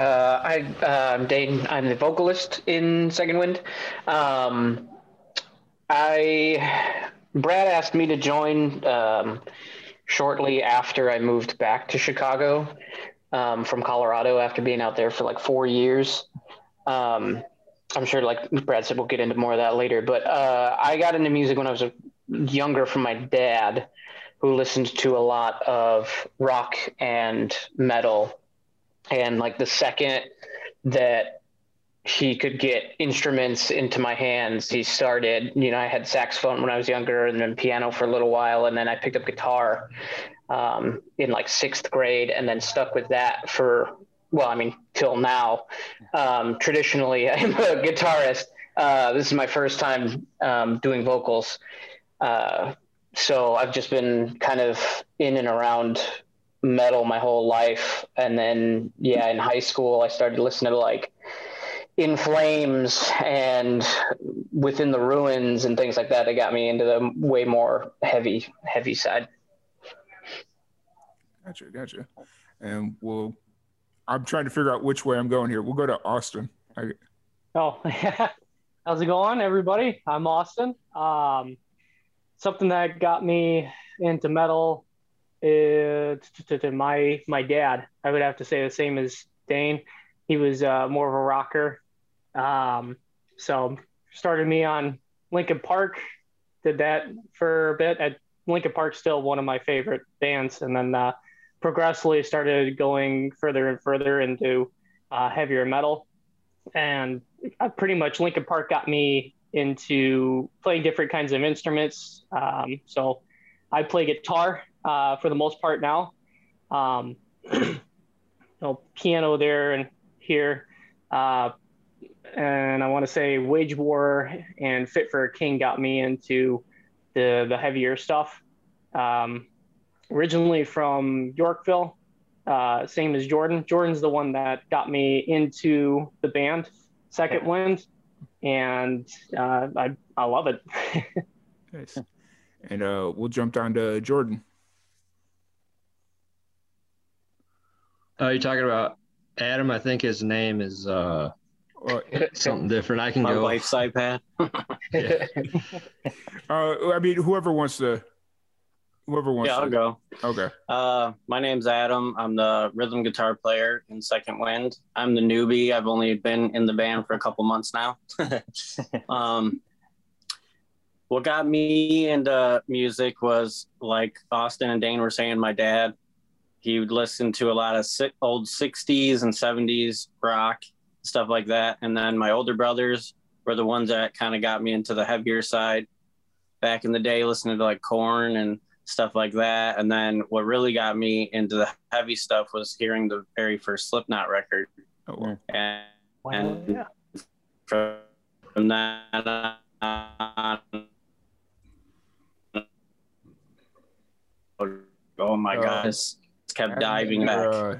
Uh, I, uh, I'm Dane. I'm the vocalist in Second Wind. Um, I Brad asked me to join um, shortly after I moved back to Chicago um, from Colorado after being out there for like four years. Um, I'm sure, like Brad said, we'll get into more of that later. But uh, I got into music when I was younger from my dad, who listened to a lot of rock and metal and like the second that he could get instruments into my hands he started you know i had saxophone when i was younger and then piano for a little while and then i picked up guitar um, in like sixth grade and then stuck with that for well i mean till now. Um, traditionally i'm a guitarist. Uh, this is my first time um, doing vocals. Uh, so i've just been kind of in and around metal my whole life and then yeah in high school i started listening to like in flames and within the ruins and things like that that got me into the way more heavy heavy side Gotcha, gotcha. And we'll, I'm trying to figure out which way I'm going here. We'll go to Austin. I, Oh, yeah. how's it going, everybody? I'm Austin. Um, something that got me into metal is my my dad. I would have to say the same as Dane. He was uh, more of a rocker. Um, so started me on Linkin Park. Did that for a bit. At Linkin Park, still one of my favorite bands, and then uh, progressively started going further and further into uh, heavier metal. And I pretty much Linkin Park got me into playing different kinds of instruments. Um, so I play guitar uh, for the most part now. Um, know piano there and here. Uh, and I want to say Wage War and Fit for a King got me into the, the heavier stuff. Um, originally from Yorkville, uh, same as Jordan. Jordan's the one that got me into the band, Second Wind, and uh, I I love it. nice. And uh, we'll jump down to Jordan. Oh, you're talking about Adam? I think his name is uh, Uh, something different. I can My go. wife's iPad. uh, I mean, whoever wants to, whoever wants Yeah, I'll to. go. Okay. Uh, my name's Adam. I'm the rhythm guitar player in Second Wind. I'm the newbie. I've only been in the band for a couple months now. um, what got me into music was like Austin and Dane were saying. My dad, he would listen to a lot of si- old '60s and '70s rock stuff like that. And then my older brothers were the ones that kind of got me into the heavier side. Back in the day, listening to like Korn and stuff like that. And then what really got me into the heavy stuff was hearing the very first Slipknot record. Oh, well. And, Wow, and yeah. from, from that on, oh my oh, God, just kept Adam, diving back. Uh,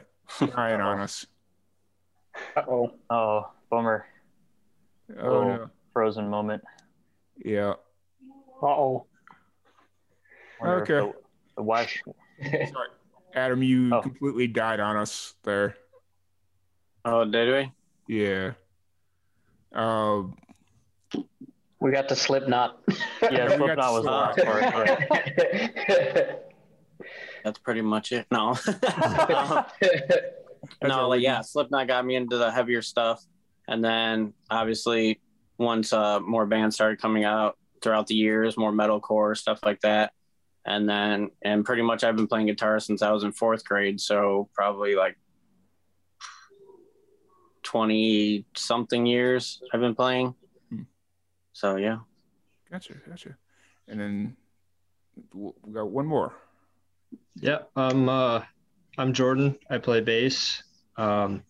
dying on us. Uh-oh. Oh, bummer. Oh, no. frozen moment. Yeah. Uh-oh. Wonder if Okay. The, the wife. Sorry. Adam, you Oh. completely died on us there. Oh, did we? Yeah. Um, we got the slipknot Yeah, we got Slipknot was the last part. Yeah. That's pretty much it. No. No, like yeah. Slipknot got me into the heavier stuff, and then obviously once uh, more bands started coming out throughout the years, more metalcore stuff like that, and then and pretty much I've been playing guitar since I was in fourth grade, so probably like twenty something years I've been playing. Hmm. So yeah, Gotcha, gotcha. And then w- we got one more. Yeah, I'm uh I'm Jordan. I play bass. Um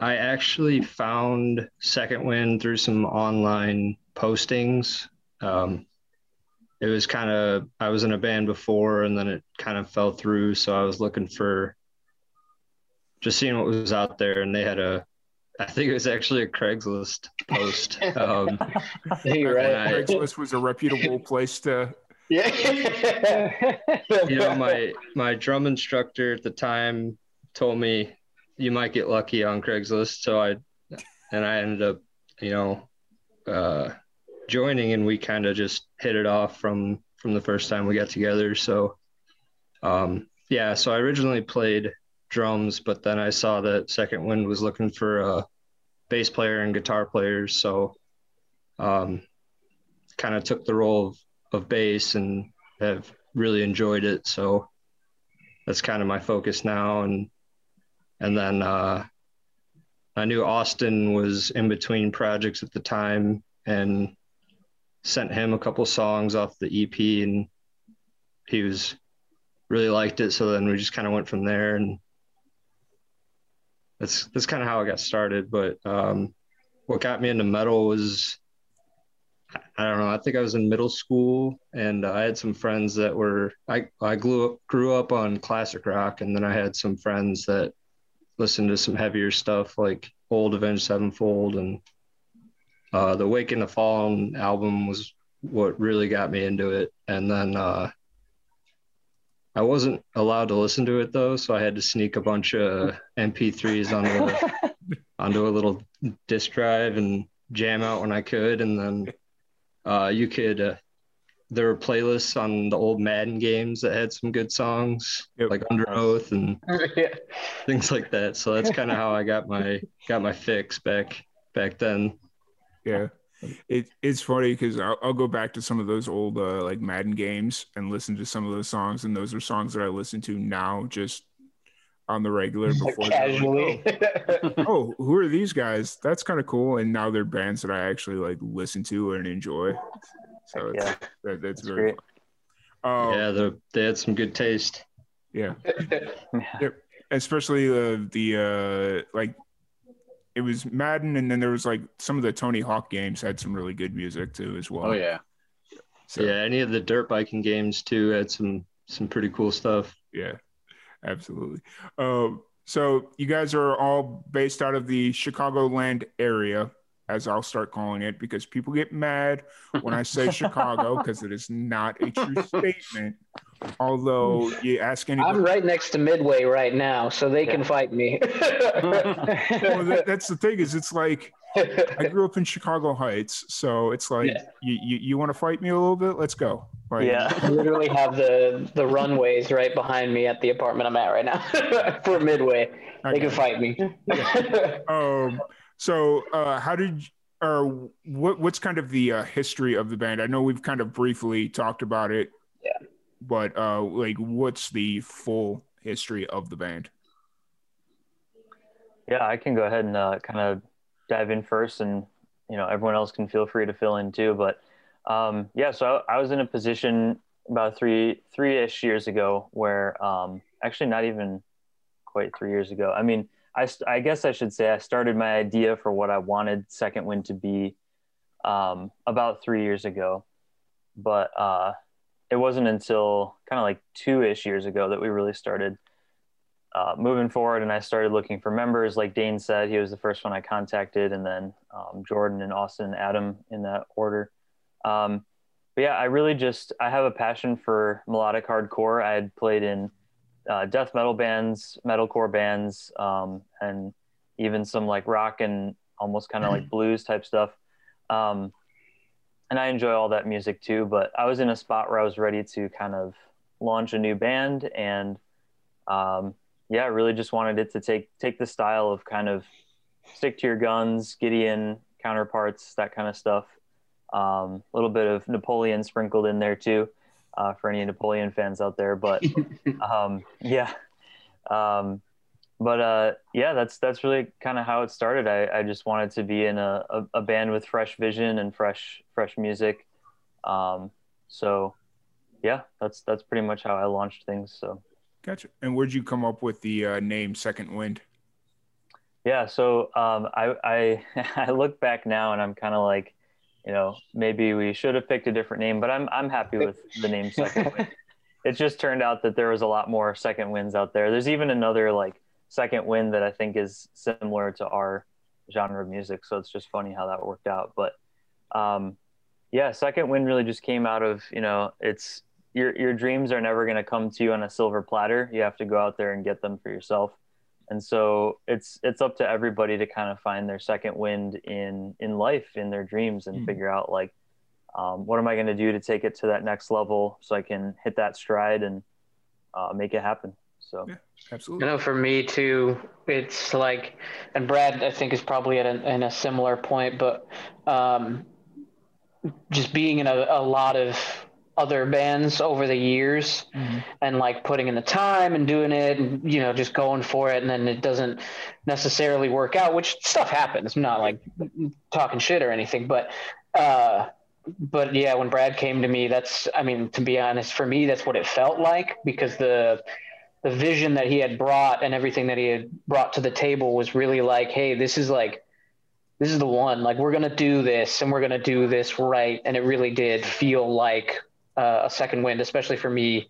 I actually found Second Wind through some online postings. Um it was kind of I was in a band before and then it kind of fell through, so I was looking for just seeing what was out there and they had a I think it was actually a Craigslist post. Um, You're right. I- Craigslist was a reputable place to. Yeah. you know my my drum instructor at the time told me you might get lucky on craigslist so i and i ended up you know uh joining and we kind of just hit it off from from the first time we got together so um yeah so i originally played drums but then i saw that second wind was looking for a bass player and guitar players so um kind of took the role of, of bass and have really enjoyed it. So that's kind of my focus now. And and then uh, I knew Austin was in between projects at the time and sent him a couple songs off the EP and he was really liked it. So then we just kind of went from there and that's that's kind of how I got started. But um, what got me into metal was I don't know. I think I was in middle school, and I had some friends that were I I grew up grew up on classic rock, and then I had some friends that listened to some heavier stuff like old Avenged Sevenfold, and uh, the Waking the Fallen album was what really got me into it. And then uh, I wasn't allowed to listen to it though, so I had to sneak a bunch of MP3s onto a, onto a little disk drive and jam out when I could, and then uh, you could uh, there were playlists on the old Madden games that had some good songs Yep. like Underoath and yeah. things like that. So that's kind of how I got my got my fix back back then. Yeah, it it's funny because I'll, I'll go back to some of those old uh, like Madden games and listen to some of those songs, and those are songs that I listen to now just on the regular before. they're like, Casually. oh, who are these guys? That's kind of cool. And now they're bands that I actually like listen to and enjoy. So it's, Yeah. that, that's, That's very great. fun. Um, yeah, the, they had some good taste. yeah, Yep. Especially uh, the uh, like it was Madden, and then there was like some of the Tony Hawk games had some really good music too as well. Oh yeah. So, Yeah, any of the dirt biking games too had some some pretty cool stuff. Yeah, absolutely. Um, so you guys are all based out of the Chicagoland area, as I'll start calling it, because people get mad when I say Chicago because it is not a true statement. Although you ask any I'm right next to Midway right now, so they can fight me. well, that, that's the thing is, it's like I grew up in Chicago Heights, so it's like Yeah. you you, you want to fight me a little bit? Let's go. Like, Yeah. I literally have the the runways right behind me at the apartment I'm at right now for Midway. They can fight me. Um. So, uh, how did or what? What's kind of the uh, history of the band? I know we've kind of briefly talked about it. Yeah. But uh, like, what's the full history of the band? Yeah, I can go ahead and uh, kind of dive in first, and you know everyone else can feel free to fill in too. But um, yeah, so I, I was in a position about three three ish years ago where um, actually not even quite three years ago. I mean, I I guess I should say I started my idea for what I wanted Second Wind to be um, about three years ago, but uh, it wasn't until kind of like two ish years ago that we really started uh, moving forward and I started looking for members. Like Dane said, he was the first one I contacted, and then um, Jordan and Austin and Adam in that order. Um, but yeah, I really just I have a passion for melodic hardcore. I had played in uh, death metal bands, metalcore bands, um, and even some like rock and almost kind of like blues type stuff. Um, and I enjoy all that music too. But I was in a spot where I was ready to kind of launch a new band and um, yeah, I really just wanted it to take take the style of kind of stick to your guns, Gideon counterparts, that kind of stuff. Um, a little bit of Napoleon sprinkled in there too, uh, for any Napoleon fans out there. But um, yeah, um, but uh, yeah, that's that's really kind of how it started. I, I just wanted to be in a, a, a band with fresh vision and fresh fresh music. Um, so yeah, that's that's pretty much how I launched things. So Gotcha. And where'd you come up with the uh, name Second Wind? Yeah, so um, I, I I look back now and I'm kind of like, you know, maybe we should have picked a different name, but I'm I'm happy with the name Second Wind. it just turned out that there was a lot more second winds out there. There's even another like second wind that I think is similar to our genre of music. So it's just funny how that worked out. But um, yeah, second wind really just came out of you know it's your your dreams are never going to come to you on a silver platter. You have to go out there and get them for yourself. And so it's it's up to everybody to kind of find their second wind in in life, in their dreams, and mm. figure out like um, what am I going to do to take it to that next level so I can hit that stride and uh, make it happen. So yeah, absolutely. You know, for me too, it's like, and Brad, I think is probably at a, in a similar point, but um, just being in a, a lot of other bands over the years mm-hmm. and like putting in the time and doing it and you know just going for it and then it doesn't necessarily work out which stuff happens. I'm not like talking shit or anything but uh but yeah when Brad came to me that's I mean to be honest for me that's what it felt like because the the vision that he had brought and everything that he had brought to the table was really like hey this is like this is the one. Like we're going to do this and we're going to do this right. And it really did feel like uh, a second wind, especially for me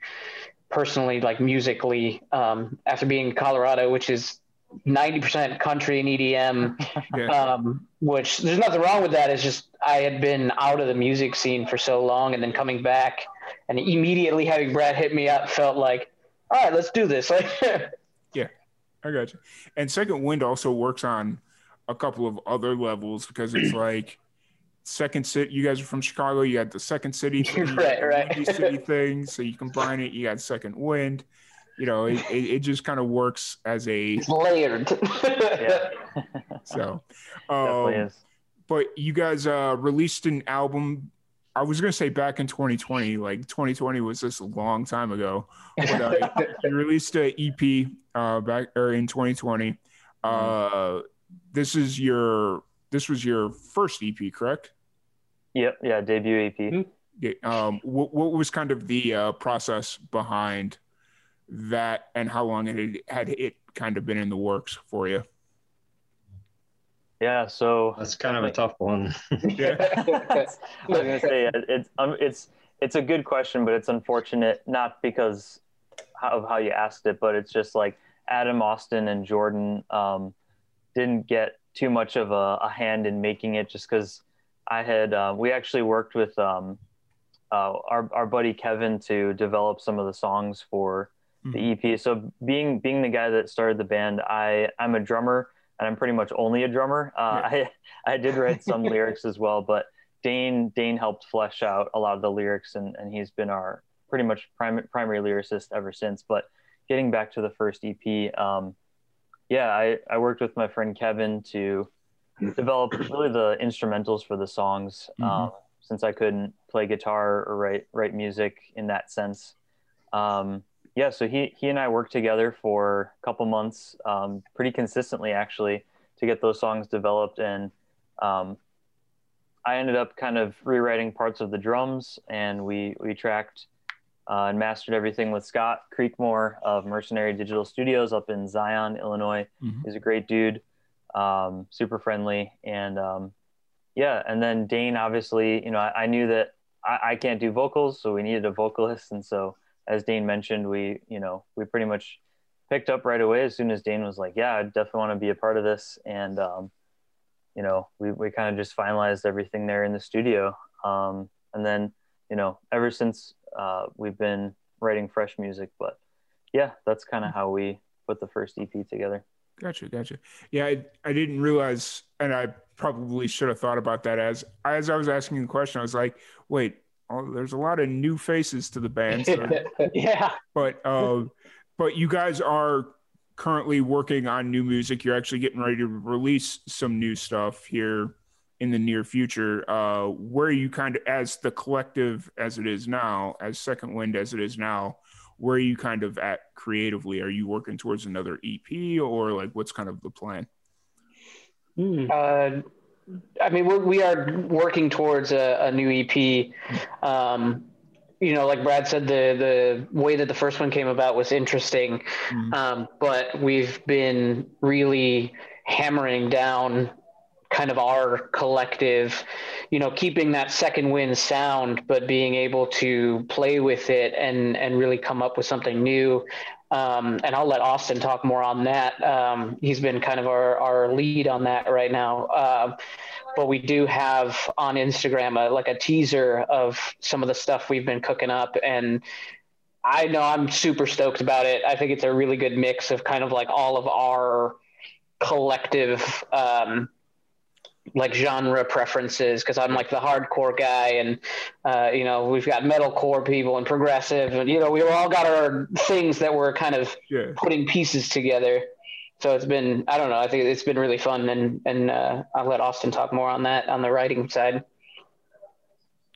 personally, like musically. Um, after being in Colorado, which is 90% country and EDM, yeah. um, which there's nothing wrong with that. It's just I had been out of the music scene for so long and then coming back and immediately having Brad hit me up felt like, all right, let's do this. Like, yeah, I got you. And Second Wind also works on a couple of other levels because it's like second city. You guys are from Chicago. You had the second city, thing, right, right. city thing. So you combine it. You got second wind. You know, it, it, it just kind of works as a it's layered. yeah. so, um, but you guys uh, released an album. I was gonna say back in 2020, like 2020 was just a long time ago. But uh, you released an EP uh, back or in 2020. Uh, mm-hmm. this is your this was your first EP, correct? Yep. Yeah. Debut EP. Mm-hmm. Yeah, um, what, what was kind of the uh, process behind that, and how long had it, had it kind of been in the works for you? Yeah, so that's kind of a tough one. yeah, I was gonna say it's um, it's it's a good question, but it's unfortunate not because of how you asked it, but it's just like Adam Austin and Jordan um, didn't get too much of a, a hand in making it, just because I had uh, we actually worked with um, uh, our our buddy Kevin to develop some of the songs for mm-hmm. the EP. So being being the guy that started the band, I I'm a drummer and I'm pretty much only a drummer. Uh, yeah. I I did write some lyrics as well, but Dane Dane helped flesh out a lot of the lyrics, and and he's been our pretty much prim- primary lyricist ever since. But getting back to the first EP, um, yeah, I I worked with my friend Kevin to develop really the instrumentals for the songs mm-hmm. um, since I couldn't play guitar or write write music in that sense. Um, yeah, so he he and I worked together for a couple months, um, pretty consistently actually, to get those songs developed, and um, I ended up kind of rewriting parts of the drums, and we we tracked uh, and mastered everything with Scott Creekmore of Mercenary Digital Studios up in Zion, Illinois. Mm-hmm. He's a great dude um, super friendly, and um, yeah. And then Dane, obviously, you know, I, I knew that I, I, can't do vocals, so we needed a vocalist, and so as Dane mentioned, we, you know, we pretty much picked up right away as soon as Dane was like, "Yeah, I definitely want to be a part of this," and um, you know, we we kind of just finalized everything there in the studio, um, and then you know, ever since uh, we've been writing fresh music, but yeah, that's kind of how we put the first EP together. Gotcha, gotcha. Yeah, I, I didn't realize, and I probably should have thought about that as as I was asking the question. I was like, wait, oh, there's a lot of new faces to the band. So, yeah, but uh, but you guys are currently working on new music. You're actually getting ready to release some new stuff here in the near future. Uh, where you kind of, as the collective as it is now, as Second Wind as it is now, where are you kind of at creatively? Are you working towards another EP or like what's kind of the plan? Hmm. Uh, I mean, we're, we are working towards a, a new EP. Um, you know, like Brad said, the the way that the first one came about was interesting, Mhm. um, but we've been really hammering down kind of our collective, you know, keeping that second wind sound, but being able to play with it and and really come up with something new. Um, and I'll let Austin talk more on that. Um, he's been kind of our, our lead on that right now. Uh, but we do have on Instagram a, like a teaser of some of the stuff we've been cooking up, and I know I'm super stoked about it. I think it's a really good mix of kind of like all of our collective um, like genre preferences because I'm like the hardcore guy, and uh, you know we've got metalcore people and progressive, and you know we all got our things that we're kind of Yeah. putting pieces together. So it's been I don't know I think it's been really fun, and and uh, I'll let Austin talk more on that on the writing side.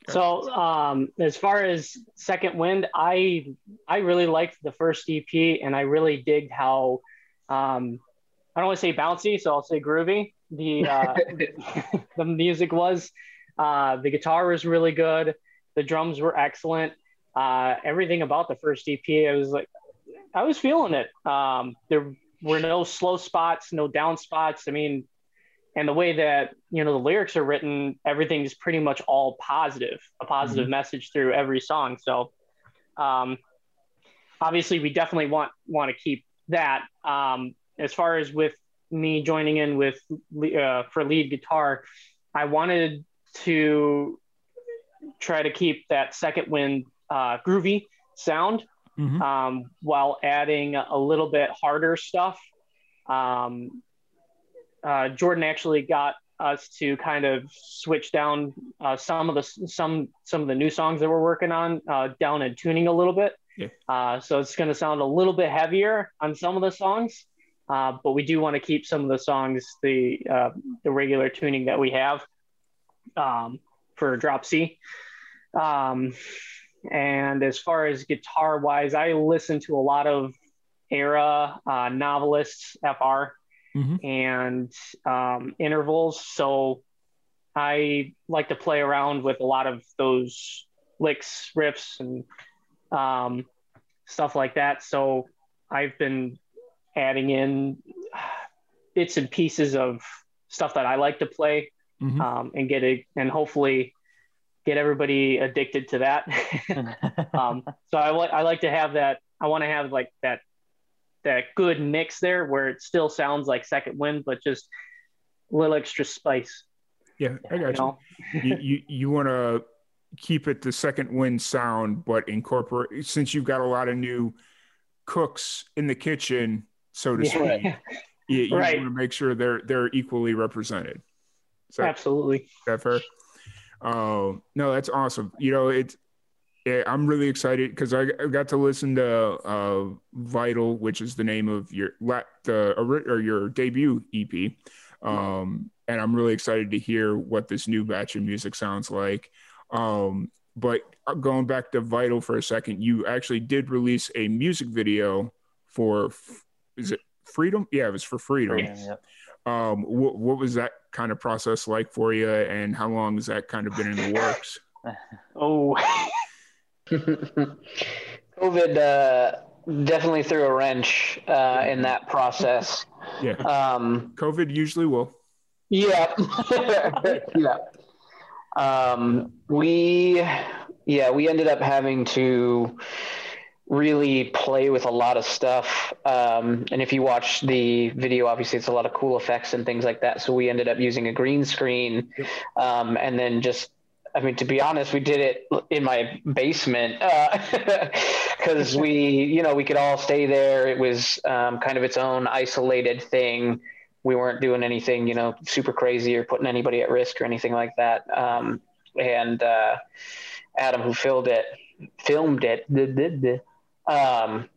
So, um, as far as Second Wind, I I really liked the first EP, and I really digged how um, I don't want to say bouncy, so I'll say groovy. The uh, the music was, uh, the guitar was really good, the drums were excellent. Uh, everything about the first EP, I was like, I was feeling it. Um, there were no slow spots, no down spots. I mean, and the way that you know the lyrics are written everything is pretty much all positive a positive message through every song so um, obviously we definitely want want to keep that um, as far as with me joining in with uh, for lead guitar i wanted to try to keep that second wind uh, groovy sound Mhm. um, while adding a little bit harder stuff um, uh, Jordan actually got us to kind of switch down uh, some of the some some of the new songs that we're working on uh, down and tuning a little bit. Yeah. Uh, so it's going to sound a little bit heavier on some of the songs, uh, but we do want to keep some of the songs the uh, the regular tuning that we have um, for Drop C. Um, and as far as guitar wise, I listen to a lot of Erra uh, novelists, FR Mhm. and um, intervals. So I like to play around with a lot of those licks, riffs, and um, stuff like that. So I've been adding in bits and pieces of stuff that I like to play Mhm. um, and get it, and hopefully get everybody addicted to that. um, so I like I like to have that. I want to have like that that good mix there where it still sounds like Second Wind, but just a little extra spice. Yeah, I got you. know? you you, you want to keep it the second wind sound, but incorporate since you've got a lot of new cooks in the kitchen, so to speak. Yeah, You, you Right. want to make sure they're they're equally represented. That, absolutely. is that fair? Um, no, that's awesome. You know, it's yeah, I'm really excited because I, I got to listen to uh, "Vital," which is the name of your the or your debut EP, um, and I'm really excited to hear what this new batch of music sounds like. Um, but going back to "Vital" for a second, you actually did release a music video for is it Freedom? Yeah, it was for Freedom. Yep. Um, what, what was that kind of process like for you, and how long has that kind of been in the works? Oh, COVID uh, definitely threw a wrench uh, in that process. Yeah, Um, COVID usually will. Yeah. yeah. Um, we, yeah, we ended up having to really play with a lot of stuff. Um, and if you watch the video, obviously it's a lot of cool effects and things like that. So we ended up using a green screen. Um, and then just, I mean, to be honest, we did it in my basement because we, you know, we could all stay there. It was um, kind of its own isolated thing we weren't doing anything, you know, super crazy or putting anybody at risk or anything like that. Um, and uh, Adam, who filmed it, filmed it, did, did, did, um,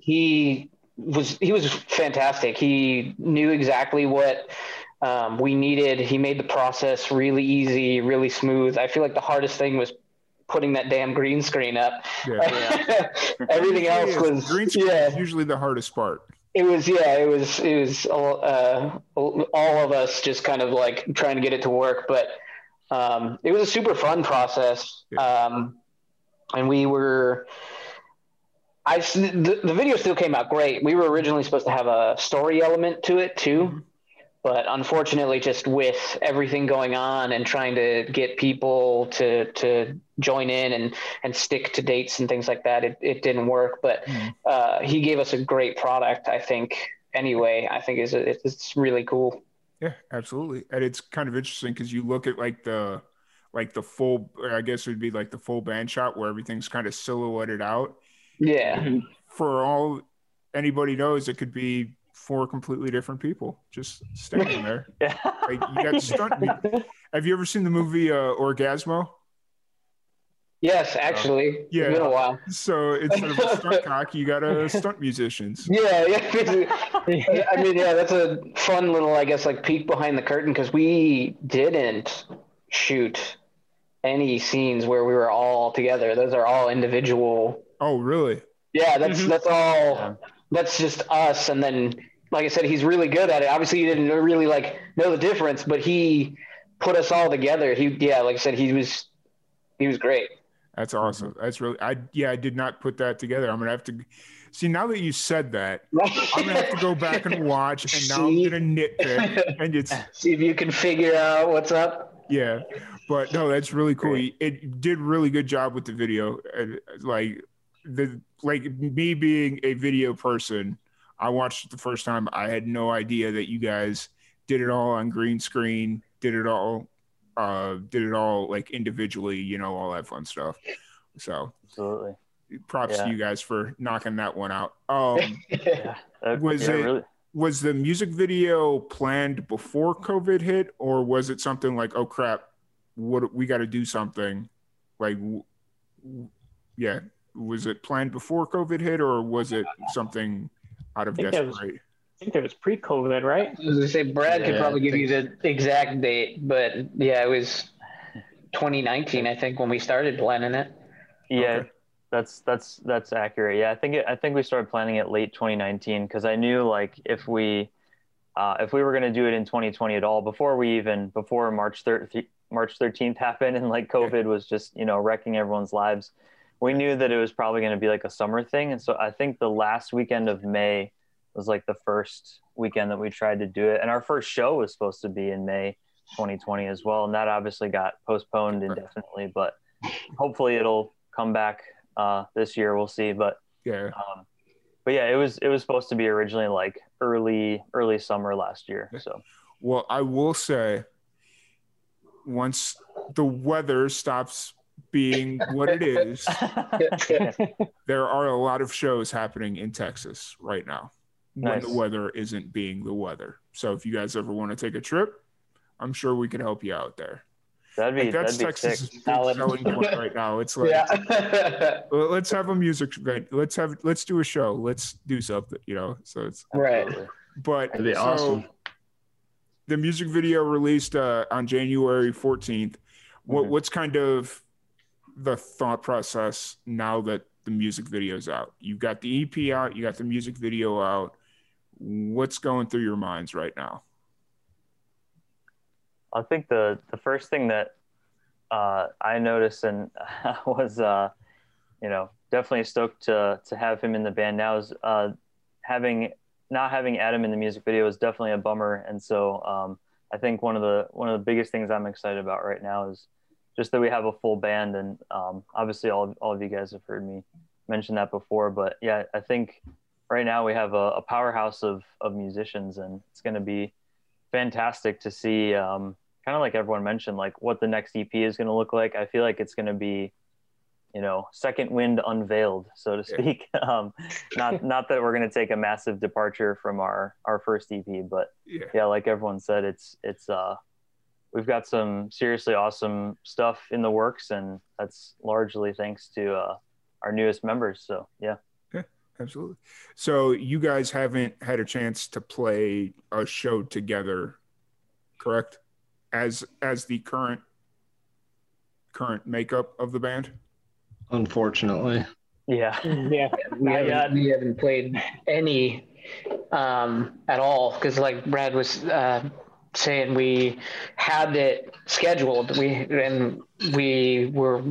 he was he was fantastic. He knew exactly what um, we needed. He made the process really easy, really smooth. I feel like the hardest thing was putting that damn green screen up. Yeah. Everything else was green screen yeah is usually the hardest part. it was yeah it was it was uh, all of us just kind of like trying to get it to work but um, it was a super fun process um, and we were. I the, the video still came out great. We were originally supposed to have a story element to it too, but unfortunately, just with everything going on and trying to get people to to join in and and stick to dates and things like that, it, it didn't work. But uh, he gave us a great product. I think anyway. I think is it's really cool. Yeah, absolutely, and it's kind of interesting because you look at like the like the full. I guess it would be like the full band shot where everything's kind of silhouetted out. Yeah. For all anybody knows, it could be four completely different people just standing there. Yeah. Like you got stunt. Have you ever seen the movie uh, Orgazmo? Yes, actually. Yeah. It's been a while. So instead of a stunt cock, you got a stunt musicians. Yeah, yeah. I mean, yeah, that's a fun little, I guess, like peek behind the curtain because we didn't shoot any scenes where we were all together. Those are all individual. Oh, really? Yeah, that's Mhm. that's all. That's just us. And then, like I said, he's really good at it. Obviously, he didn't really like know the difference, but he put us all together. He, yeah, like I said, he was he was great. That's awesome. That's really. I yeah, I did not put that together. I'm gonna have to see now that you said that. I'm gonna have to go back and watch, and now I'm gonna nitpick, and it's See if you can figure out what's up. yeah. But no, that's really cool. It did really good job with the video. And, Like the like me being a video person, I watched it the first time. I had no idea that you guys did it all on green screen, did it all, uh, did it all like individually, you know, all that fun stuff. So Absolutely. props Yeah. to you guys for knocking that one out. Um, That- Was yeah, it- really? was the music video planned before COVID hit, or was it something like, oh crap, what we got to do something? Like, yeah, was it planned before COVID hit, or was it something out of I think that was- desperation? I think that was pre-COVID, right? I was gonna say Brad could probably give you the exact date, but yeah, it was 2019, I think, when we started planning it. Yeah, Okay. that's that's that's accurate. Yeah, I think it, I think we started planning it late 2019 because I knew like if we uh, if we were going to do it in 2020 at all before we even before March 13th March 13th happened and like COVID was just you know wrecking everyone's lives, we knew that it was probably going to be like a summer thing. And so I think the last weekend of May was like the first weekend that we tried to do it, and our first show was supposed to be in May 2020 as well, and that obviously got postponed indefinitely, but hopefully it'll come back uh, this year. We'll see, but Yeah, um, but yeah, it was it was supposed to be originally like early early summer last year. So well, I will say, once the weather stops being what it is, there are a lot of shows happening in Texas right now when Nice. the weather isn't being the weather. So if you guys ever want to take a trip, I'm sure we can help you out there. that'd be Like, that's that'd be Texas' sick. selling point right now. It's like yeah. let's have a music event. Let's have let's do a show. Let's do something, you know. So it's right. But That'd be so awesome. the music video released uh, on January 14th. What Mhm. what's kind of the thought process now that the music video's out? You've got the EP out, you got the music video out. What's going through your minds right now? I think the the first thing that uh, I noticed and was uh, you know definitely stoked to to have him in the band now is uh, having not having Adam in the music video is definitely a bummer and so um, I think one of the one of the biggest things I'm excited about right now is just that we have a full band and um, obviously all all of you guys have heard me mention that before but yeah I think right now we have a, a powerhouse of of musicians and it's going to be fantastic to see um, kind of like everyone mentioned like what the next ep is going to look like i feel like it's going to be you know second wind unveiled so to Yeah. speak um, not not that we're going to take a massive departure from our our first ep but Yeah. yeah like everyone said it's it's uh we've got some seriously awesome stuff in the works and that's largely thanks to uh our newest members so yeah Yeah, Absolutely. So you guys haven't had a chance to play a show together, correct? As as the current current makeup of the band? Unfortunately. yeah Yeah. We haven't, we haven't played any um, at all because, like Brad was uh, saying, we had it scheduled. We and we were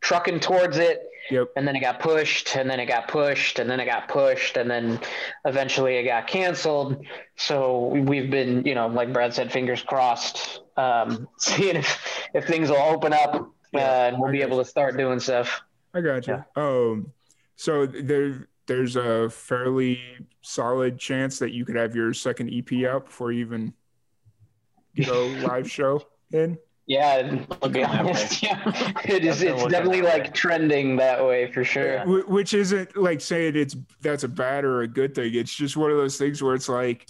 trucking towards it. Yep. And then it got pushed, and then it got pushed, and then it got pushed, and then eventually it got canceled. So we've been, you know, like Brad said, fingers crossed, um, seeing if, if things will open up uh, and we'll be able to start doing stuff. I got you. Um, so there, there's a fairly solid chance that you could have your second EP out before you even get a live show in. Yeah, to be honest, yeah, it is. It's definitely like trending that way for sure. Wh- Which isn't like saying it's that's a bad or a good thing. It's just one of those things where it's like,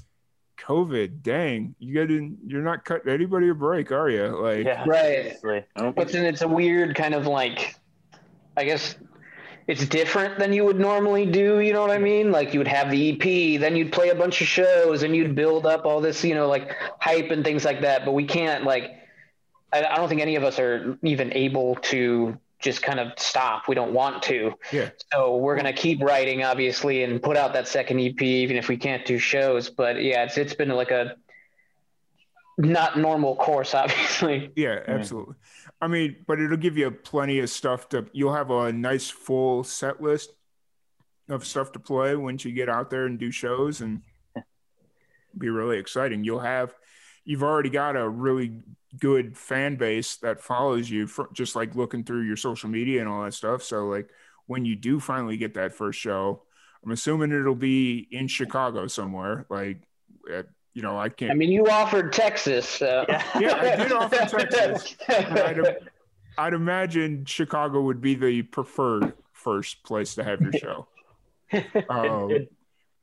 COVID, dang, you got to you're not cutting anybody a break, are you? Like, Yeah. Right. But then it's a weird kind of like, I guess it's different than you would normally do. You know what I mean? Like you would have the EP, then you'd play a bunch of shows, and you'd build up all this, you know, like hype and things like that. But we can't like, I, I don't think any of us are even able to just kind of stop. We don't want to. Yeah. So we're gonna keep writing, obviously, and put out that second EP, even if we can't do shows. But yeah, it's it's been like a not normal course, obviously. Yeah, absolutely. I mean, but it'll give you plenty of stuff to. You'll have a nice full set list of stuff to play once you get out there and do shows, and be really exciting. You'll have, you've already got a really good fan base that follows you, for, just like looking through your social media and all that stuff. So, like when you do finally get that first show, I'm assuming it'll be in Chicago somewhere. Like, at, you know, I can't. I mean, you offered Texas, so Yeah. Yeah, I did offer Texas. I'd, I'd imagine Chicago would be the preferred first place to have your show. Um, It-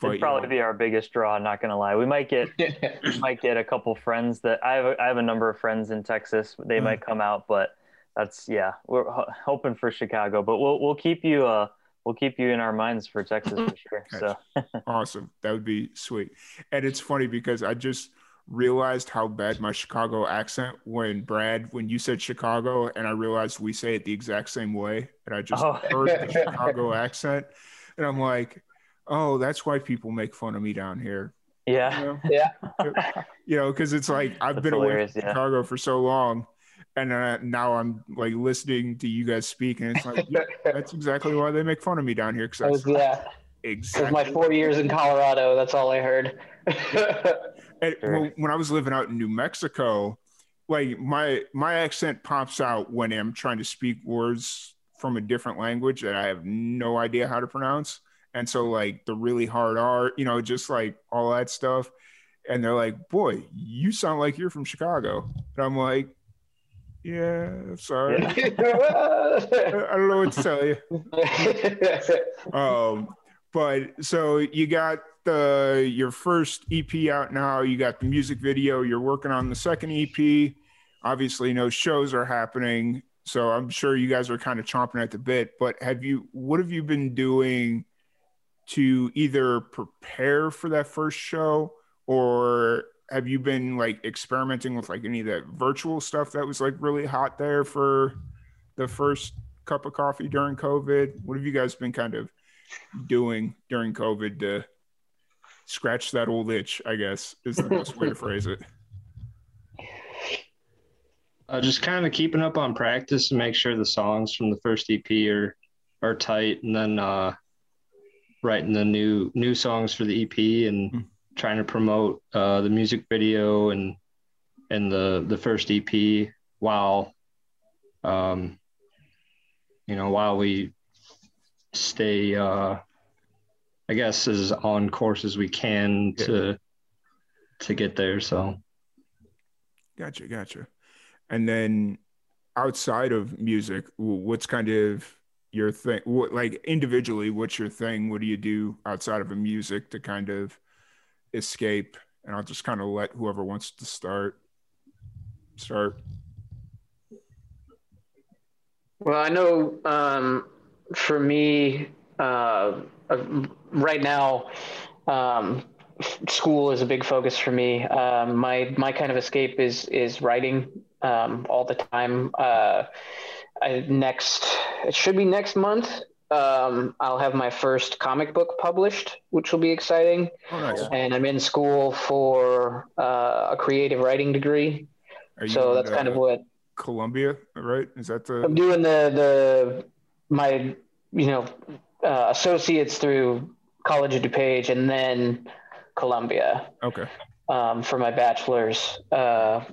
but, It'd probably be our biggest draw. Not gonna lie, we might get we might get a couple friends that I have. A, I have a number of friends in Texas. They Mhm. might come out, but that's yeah. We're ho- hoping for Chicago, but we'll we'll keep you uh we'll keep you in our minds for Texas for sure. So awesome. That would be sweet. And it's funny because I just realized how bad my Chicago accent when Brad, when you said Chicago, and I realized we say it the exact same way. And I just Oh. heard the Chicago accent. And I'm like, oh, that's why people make fun of me down here. You yeah, know? Yeah. you know, because it's like I've That's been away from yeah. Chicago for so long, and uh, now I'm like listening to you guys speak, and it's like yeah, that's exactly why they make fun of me down here. Because yeah, exactly. my four years in Colorado. That's all I heard. And when, when I was living out in New Mexico, like my my accent pops out when I'm trying to speak words from a different language that I have no idea how to pronounce. And so like the really hard R, you know, just like all that stuff. And they're like, "Boy, you sound like you're from Chicago." And I'm like, "Yeah, sorry, I don't know what to tell you." Um, but so you got the your first EP out now. You got the music video. You're working on the second EP. Obviously, no shows are happening, so I'm sure you guys are kind of chomping at the bit. But have you? What have you been doing to either prepare for that first show, or have you been like experimenting with like any of that virtual stuff that was like really hot there for the first cup of coffee during COVID? What have you guys been kind of doing during COVID to scratch that old itch, I guess is the best way to phrase it. Uh, just kind of keeping up on practice and make sure the songs from the first EP are are tight, and then uh, writing the new new songs for the EP and Mm. Trying to promote uh, the music video and and the the first EP while um, you know while we stay uh, I guess as on course as we can Yeah. to to get there. So Gotcha, gotcha. And then outside of music, what's kind of your thing? What like individually, what's your thing? What do you do outside of a music to kind of escape? And I'll just kind of let whoever wants to start start. Well, I know um, for me, uh, uh, right now, um, school is a big focus for me. Um, my my kind of escape is is writing um, all the time. Uh, I, next, it should be next month. Um, I'll have my first comic book published, which will be exciting. Oh, nice. And I'm in school for uh, a creative writing degree. Are So that's kind of what Columbia, right? Is that the? I'm doing the the my you know uh, associates through College of DuPage and then Columbia Okay. um, for my bachelor's. Uh,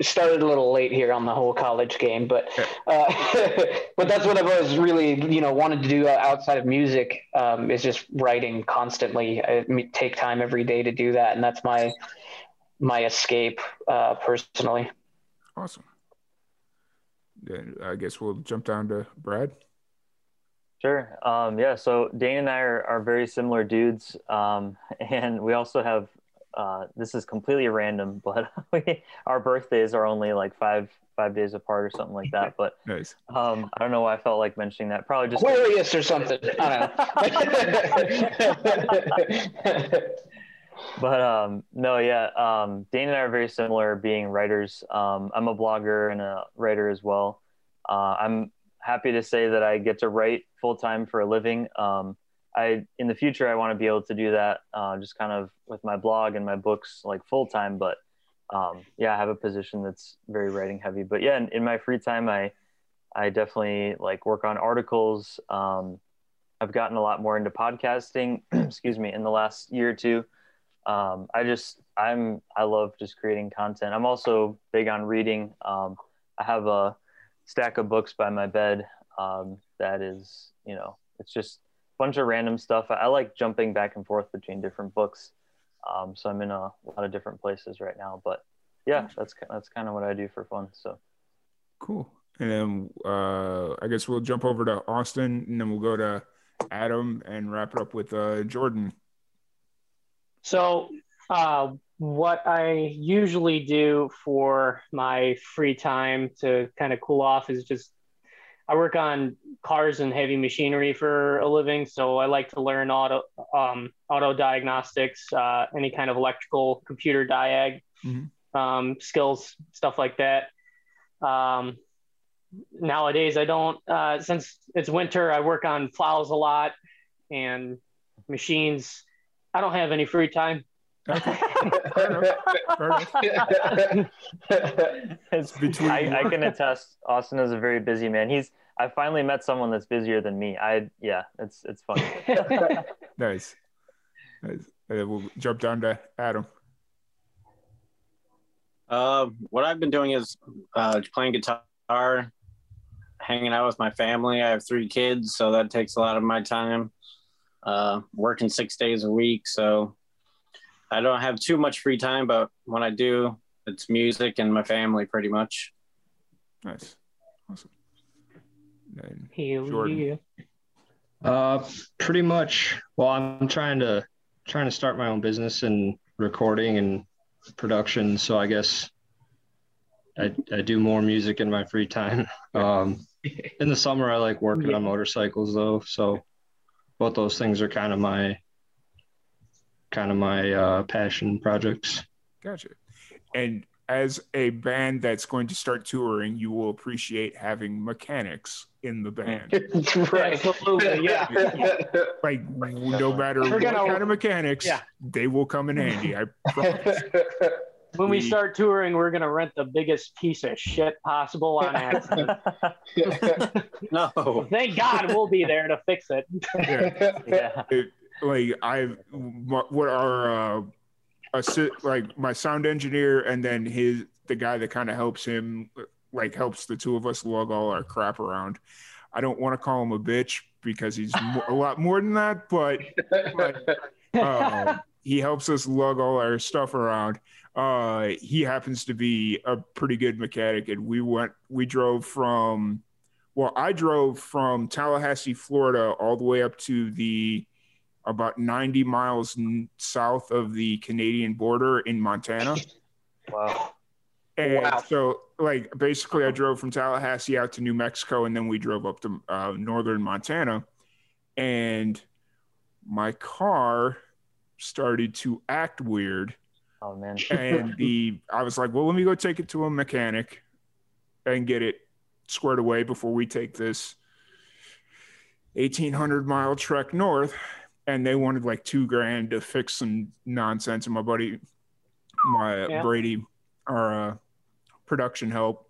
started a little late here on the whole college game, but uh, but that's what I've always really you know wanted to do outside of music um, is just writing constantly. I take time every day to do that, and that's my my escape uh, personally. Awesome. Then I guess we'll jump down to Brad. Sure. Um, yeah. So Dane and I are, are very similar dudes. Um, and we also have, uh, this is completely random, but we, our birthdays are only like five, five days apart or something like that. But Nice. um, I don't know why I felt like mentioning that. Probably just, Aquarius or something. I don't know. but um, no, yeah. Um, Dane and I are very similar being writers. Um, I'm a blogger and a writer as well. Uh, I'm happy to say that I get to write full time for a living. I in the future I want to be able to do that uh, just kind of with my blog and my books like full time. But um, yeah, I have a position that's very writing heavy. But yeah, in, in my free time, I I definitely like work on articles. Um, I've gotten a lot more into podcasting. excuse me, in the last year or two. Um, I just I'm I love just creating content. I'm also big on reading. Um, I have a stack of books by my bed um, that is you know it's just bunch of random stuff i, I like jumping back and forth between different books um, so i'm in a lot of different places right now but yeah that's that's kind of what i do for fun so Cool. And then uh, I guess we'll jump over to Austin, and then we'll go to Adam and wrap it up with uh, Jordan. So, uh, what I usually do for my free time to kind of cool off is just I work on cars and heavy machinery for a living. So I like to learn auto um, auto diagnostics, uh, any kind of electrical computer diag Mhm. um, skills, stuff like that. Um, nowadays, I don't uh, since it's winter. I work on plows a lot and machines. I don't have any free time. Okay. Fair enough. Fair enough. Between I, I can attest austin is a very busy man he's i finally met someone that's busier than me i yeah it's it's funny Nice. Nice. We'll jump down to Adam. Uh, what I've been doing is uh, playing guitar, hanging out with my family. I have three kids, so that takes a lot of my time. Uh, working six days a week, so I don't have too much free time. But when I do, it's music and my family, pretty much. Nice. Awesome. Then Hell Jordan. yeah. Uh, pretty much. Well, I'm trying to trying to start my own business in recording and production. So I guess I I do more music in my free time. Um, in the summer, I like working on motorcycles though. So both those things are kind of my kind of my uh, passion projects. Gotcha. And as a band that's going to start touring, you will appreciate having mechanics in the band. right. Absolutely, yeah. like no matter We're what gonna- kind of mechanics, Yeah. they will come in handy. I promise. When we We- start touring, we're gonna rent the biggest piece of shit possible on accident. No, Thank God we'll be there to fix it. yeah like I, what our uh, assi- like my sound engineer, and then his the guy that kind of helps him, like helps the two of us lug all our crap around. I don't want to call him a bitch because he's mo- a lot more than that, but but uh, he helps us lug all our stuff around. Uh, he happens to be a pretty good mechanic, and we went, we drove from, well, I drove from Tallahassee, Florida, all the way up to the about 90 miles n- south of the Canadian border in Montana. wow And Wow. so, like, basically, I drove from Tallahassee out to New Mexico, and then we drove up to uh, northern Montana. And my car started to act weird. oh man And the I was like, well, let me go take it to a mechanic and get it squared away before we take this 1800 mile trek north. And they wanted like two grand to fix some nonsense. And my buddy, my Yeah. Brady, our uh, production help,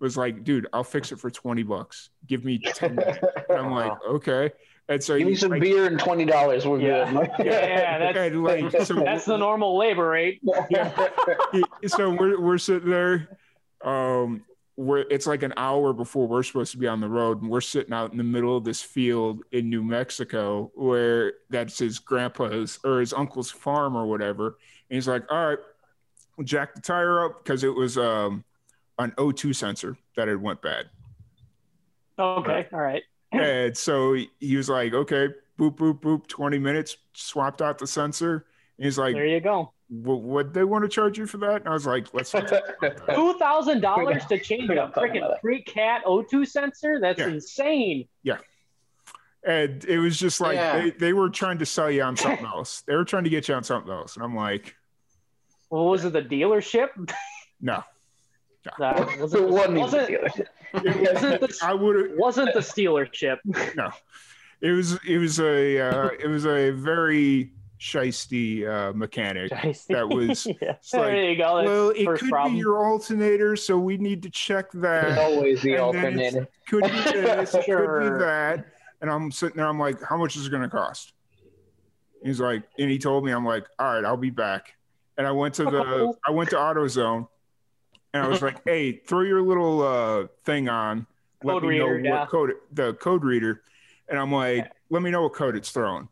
was like, dude, I'll fix it for 20 bucks. Give me 10. And I'm like, okay. And so Give me some like, beer and twenty dollars. We're Yeah. good. Yeah, that's and, like, so that's the normal labor rate. so we're we're sitting there. Um, we're it's like an hour before we're supposed to be on the road, and we're sitting out in the middle of this field in New Mexico, where that's his grandpa's or his uncle's farm or whatever. And he's like, "All right, we'll jack the tire up because it was um an O2 sensor that had went bad." Okay, all right. and so he- was like, "Okay, boop boop boop, twenty minutes, swapped out the sensor." And he's like, There you go. "What would they want to charge you for that?" And I was like, "Let's." Two thousand dollars to change a freaking about pre-cat O2 sensor? That's Yeah. insane. Yeah. And it was just like Yeah. they, they were trying to sell you on something else. They were trying to get you on something else. And I'm like, What was it? The dealership? no. Was it, The one wasn't, dealership. wasn't the I would have wasn't the Steelership? it was it was a uh, it was a very shisty uh, mechanic. That was yeah. like, there you go. That's well, it could problem. be your alternator, so we need to check There's that. always the And alternator. Could be this, it could be that. And I'm sitting there, I'm like, how much is it gonna cost? He's like, and he told me, I'm like, all right, I'll be back. And I went to the I went to AutoZone and I was like, hey, throw your little uh thing on. Let me reader, know yeah. what code the code reader. And I'm like, let me know what code it's throwing.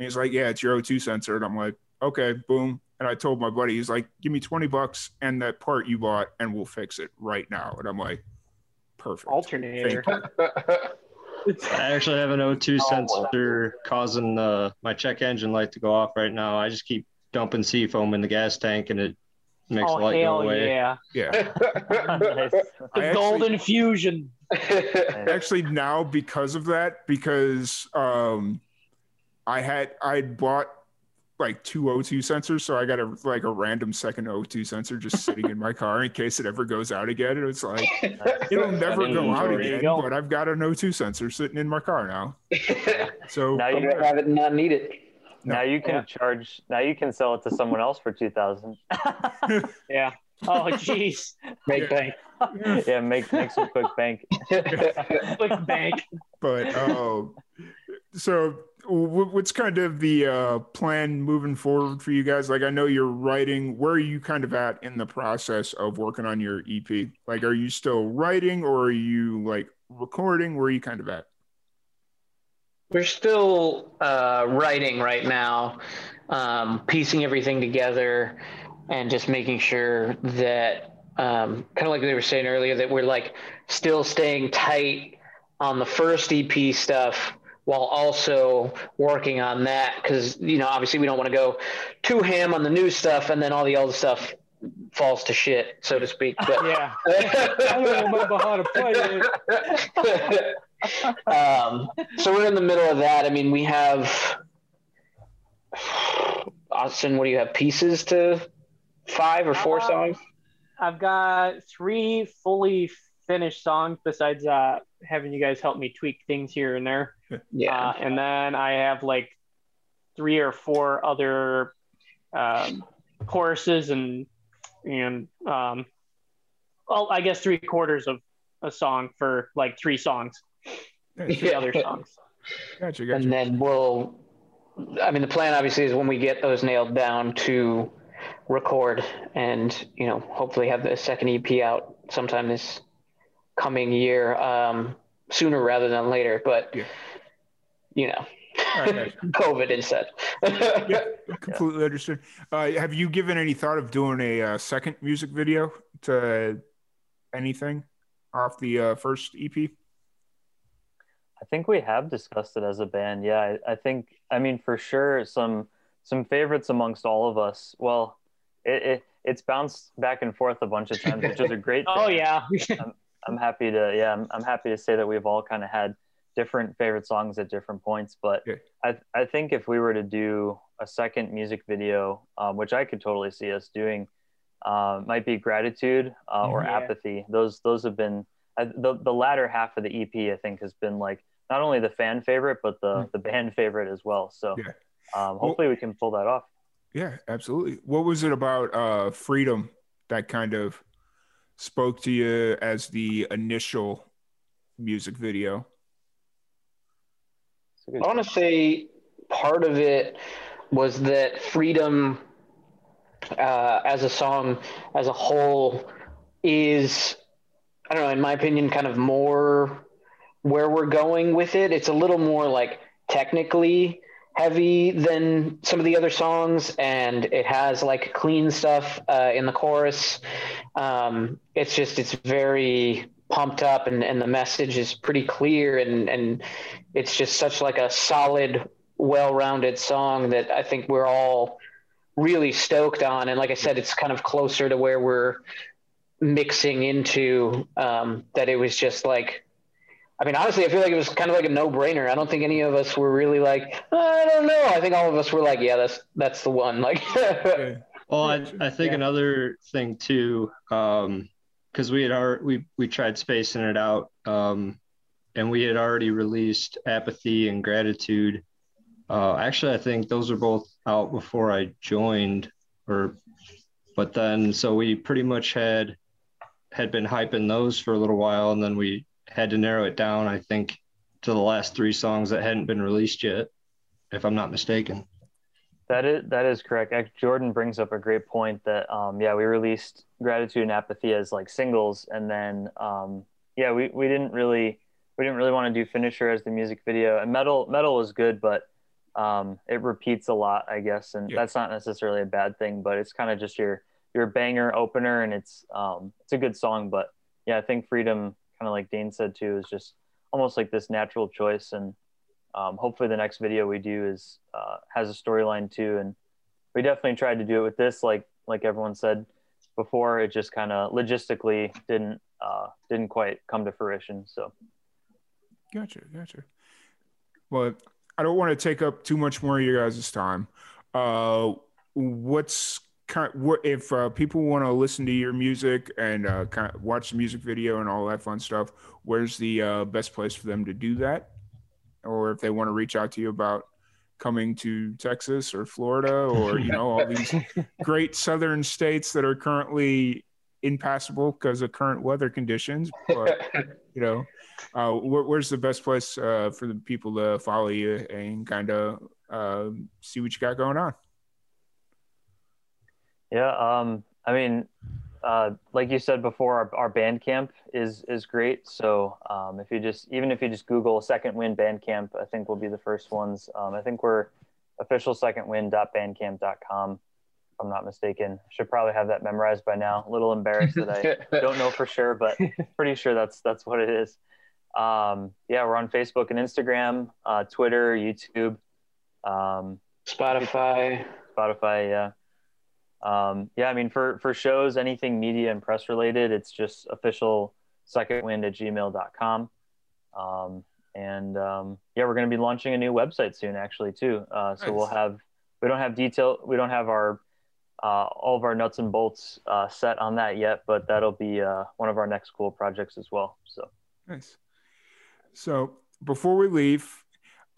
And he's like, yeah, it's your O2 sensor. And I'm like, okay, boom. And I told my buddy, he's like, give me 20 bucks and that part you bought, and we'll fix it right now. And I'm like, perfect. alternator. I actually have an O2 Oh, sensor causing uh, my check engine light to go off right now. I just keep dumping sea foam in the gas tank and it makes oh the light go away. yeah! Yeah. nice. The I actually- golden fusion. actually now because of that because um i had i bought like two o2 sensors so i got a like a random second o2 sensor just sitting in my car in case it ever goes out again and it's like it'll never go out again go. but i've got an o2 sensor sitting in my car now so Now you have it and not need it. now you can Yeah. charge now you can sell it to someone else for two thousand. Yeah. Oh jeez. Make Yeah. bank. yeah, make make some quick bank. Quick bank. but um so wh- what's kind of the uh plan moving forward for you guys? Like i know you're writing. Where are you kind of at in the process of working on your ep like are you still writing or are you like recording? Where are you kind of at? We're still uh, writing right now, um, piecing everything together, and just making sure that, um, kind of like they were saying earlier, that we're like still staying tight on the first EP stuff while also working on that because you know obviously we don't want to go too ham on the new stuff and then all the old stuff falls to shit so to speak but Yeah. I don't remember how to play it. um, so we're in the middle of that. I mean, we have Austin. What do you have? Pieces to five or four Uh, songs? I've got three fully finished songs besides uh, having you guys help me tweak things here and there. Yeah. Uh, and then I have like three or four other um, choruses and and um, well, I guess three quarters of a song for like three songs, three Yeah. other songs. gotcha gotcha and then we'll. I mean, the plan obviously is when we get those nailed down to record and you know hopefully have the second EP out sometime this coming year, um, sooner rather than later. But Yeah. You know, All right, gotcha. COVID and such. yeah, completely understood. Uh, have you given any thought of doing a uh, second music video to anything off the uh, first EP? I think we have discussed it as a band. Yeah, I, I think. I mean, for sure, some some favorites amongst all of us. Well, it, it it's bounced back and forth a bunch of times, which is a great. Oh thing. yeah, I'm happy to. Yeah, I'm, I'm happy to say that we've all kind of had different favorite songs at different points. But Yeah. I I think if we were to do a second music video, um, which I could totally see us doing, uh, might be gratitude uh, or Yeah. apathy. Those those have been uh, the the latter half of the EP. I think has been like not only the fan favorite but the the band favorite as well. So Yeah. um, hopefully we can pull that off. Yeah, absolutely. What was it about uh, freedom that kind of spoke to you as the initial music video? I want to say part of it was that freedom uh, as a song as a whole is i don't know in my opinion kind of more where we're going with it. It's a little more like technically heavy than some of the other songs and it has like clean stuff uh, in the chorus. Um, it's just it's very pumped up and, and the message is pretty clear and, and it's just such like a solid well-rounded song that i think we're all really stoked on. And like I said, it's kind of closer to where we're mixing into um, that it was just like, I mean, honestly, I feel like it was kind of like a no brainer. I don't think any of us were really like, I don't know. I think all of us were like, yeah, that's, that's the one. Like, well, I, I think yeah. another thing too, um, cause we had our, we, we tried spacing it out. Um, and we had already released apathy and gratitude uh, actually, I think those are both out before I joined, or but then so we pretty much had had been hyping those for a little while, and then we had to narrow it down. I think to the last three songs that hadn't been released yet, if I'm not mistaken. That is that is correct. Jordan brings up a great point that um, yeah we released gratitude and apathy as like singles, and then um, yeah we, we didn't really we didn't really want to do finisher as the music video. And metal metal was good, but um, it repeats a lot, I guess, and yeah. that's not necessarily a bad thing, but it's kind of just your your banger opener, and it's um, it's a good song. But yeah, I think Freedom, kind of like Dane said too, is just almost like this natural choice, and um, hopefully the next video we do is uh, has a storyline too, and we definitely tried to do it with this, like like everyone said before, it just kind of logistically didn't uh, didn't quite come to fruition. So, gotcha, gotcha. Well, I don't want to take up too much more of your guys' time. Uh, what's kind of, what if uh, people want to listen to your music and uh, kind of watch the music video and all that fun stuff? Where's the uh, best place for them to do that? Or if they want to reach out to you about coming to Texas or Florida or you know all these great southern states that are currently impassable because of current weather conditions, but you know uh, where, where's the best place uh, for the people to follow you and kind of uh, see what you got going on? Yeah, um, I mean, uh, like you said before, our, our Bandcamp is is great. So um, if you just even if you just Google Second Wind Bandcamp, I think we'll be the first ones. Um, I think we're official secondwind.bandcamp.com. If I'm not mistaken, should probably have that memorized by now. A little embarrassed that I don't know for sure, but pretty sure that's that's what it is. Um, yeah, we're on Facebook and Instagram, uh, Twitter, YouTube, um, Spotify. Spotify, yeah. Um, yeah, I mean, for, for shows, anything media and press related, it's just official secondwind at gmail.com. Um, and um, yeah, we're going to be launching a new website soon, actually, too. Uh, so nice. we'll have, we don't have detail, we don't have our, uh, all of our nuts and bolts uh, set on that yet, but that'll be uh, one of our next cool projects as well. So nice. So before we leave,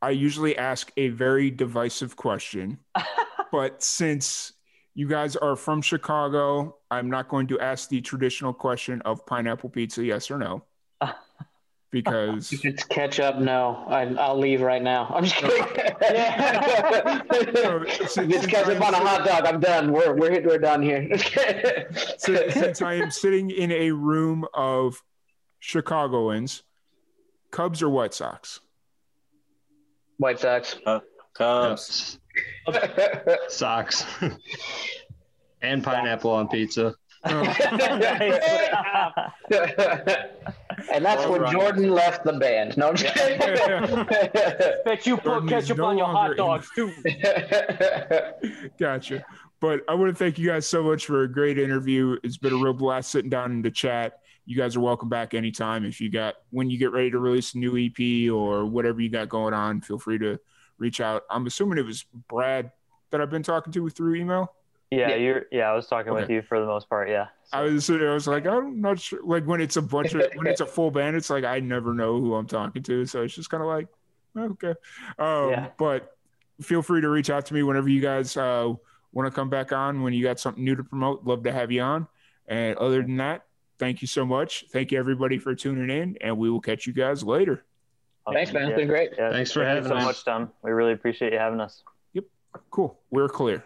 I usually ask a very divisive question. but since you guys are from Chicago, I'm not going to ask the traditional question of pineapple pizza, yes or no. Because if it's ketchup, no. I, will leave right now. I'm just kidding. so, since, if it's ketchup on a hot dog, I'm done. We're we're we're done here. since, since I am sitting in a room of Chicagoans, Cubs or White Sox? White Sox. Uh, Cubs. Sox. and pineapple on pizza. and that's when Jordan left the band. No, I'm just kidding. Bet you put ketchup no on your hot dogs too. gotcha. But I want to thank you guys so much for a great interview. It's been a real blast sitting down in the chat you guys are welcome back anytime. If you got when you get ready to release a new EP or whatever you got going on, feel free to reach out. I'm assuming it was Brad that I've been talking to through email. Yeah, yeah. you're. Yeah, I was talking okay. with you for the most part. Yeah. So. I was. I was like, I'm not sure. Like when it's a bunch of when it's a full band, it's like I never know who I'm talking to. So it's just kind of like, okay. Um, yeah. But feel free to reach out to me whenever you guys uh, want to come back on. When you got something new to promote, love to have you on. And other than that, thank you so much. Thank you everybody for tuning in, and we will catch you guys later. Thanks, man. It's Yeah. been great. Yeah, Thanks for thank having you so us. much, Tom. We really appreciate you having us. Yep. Cool. We're clear.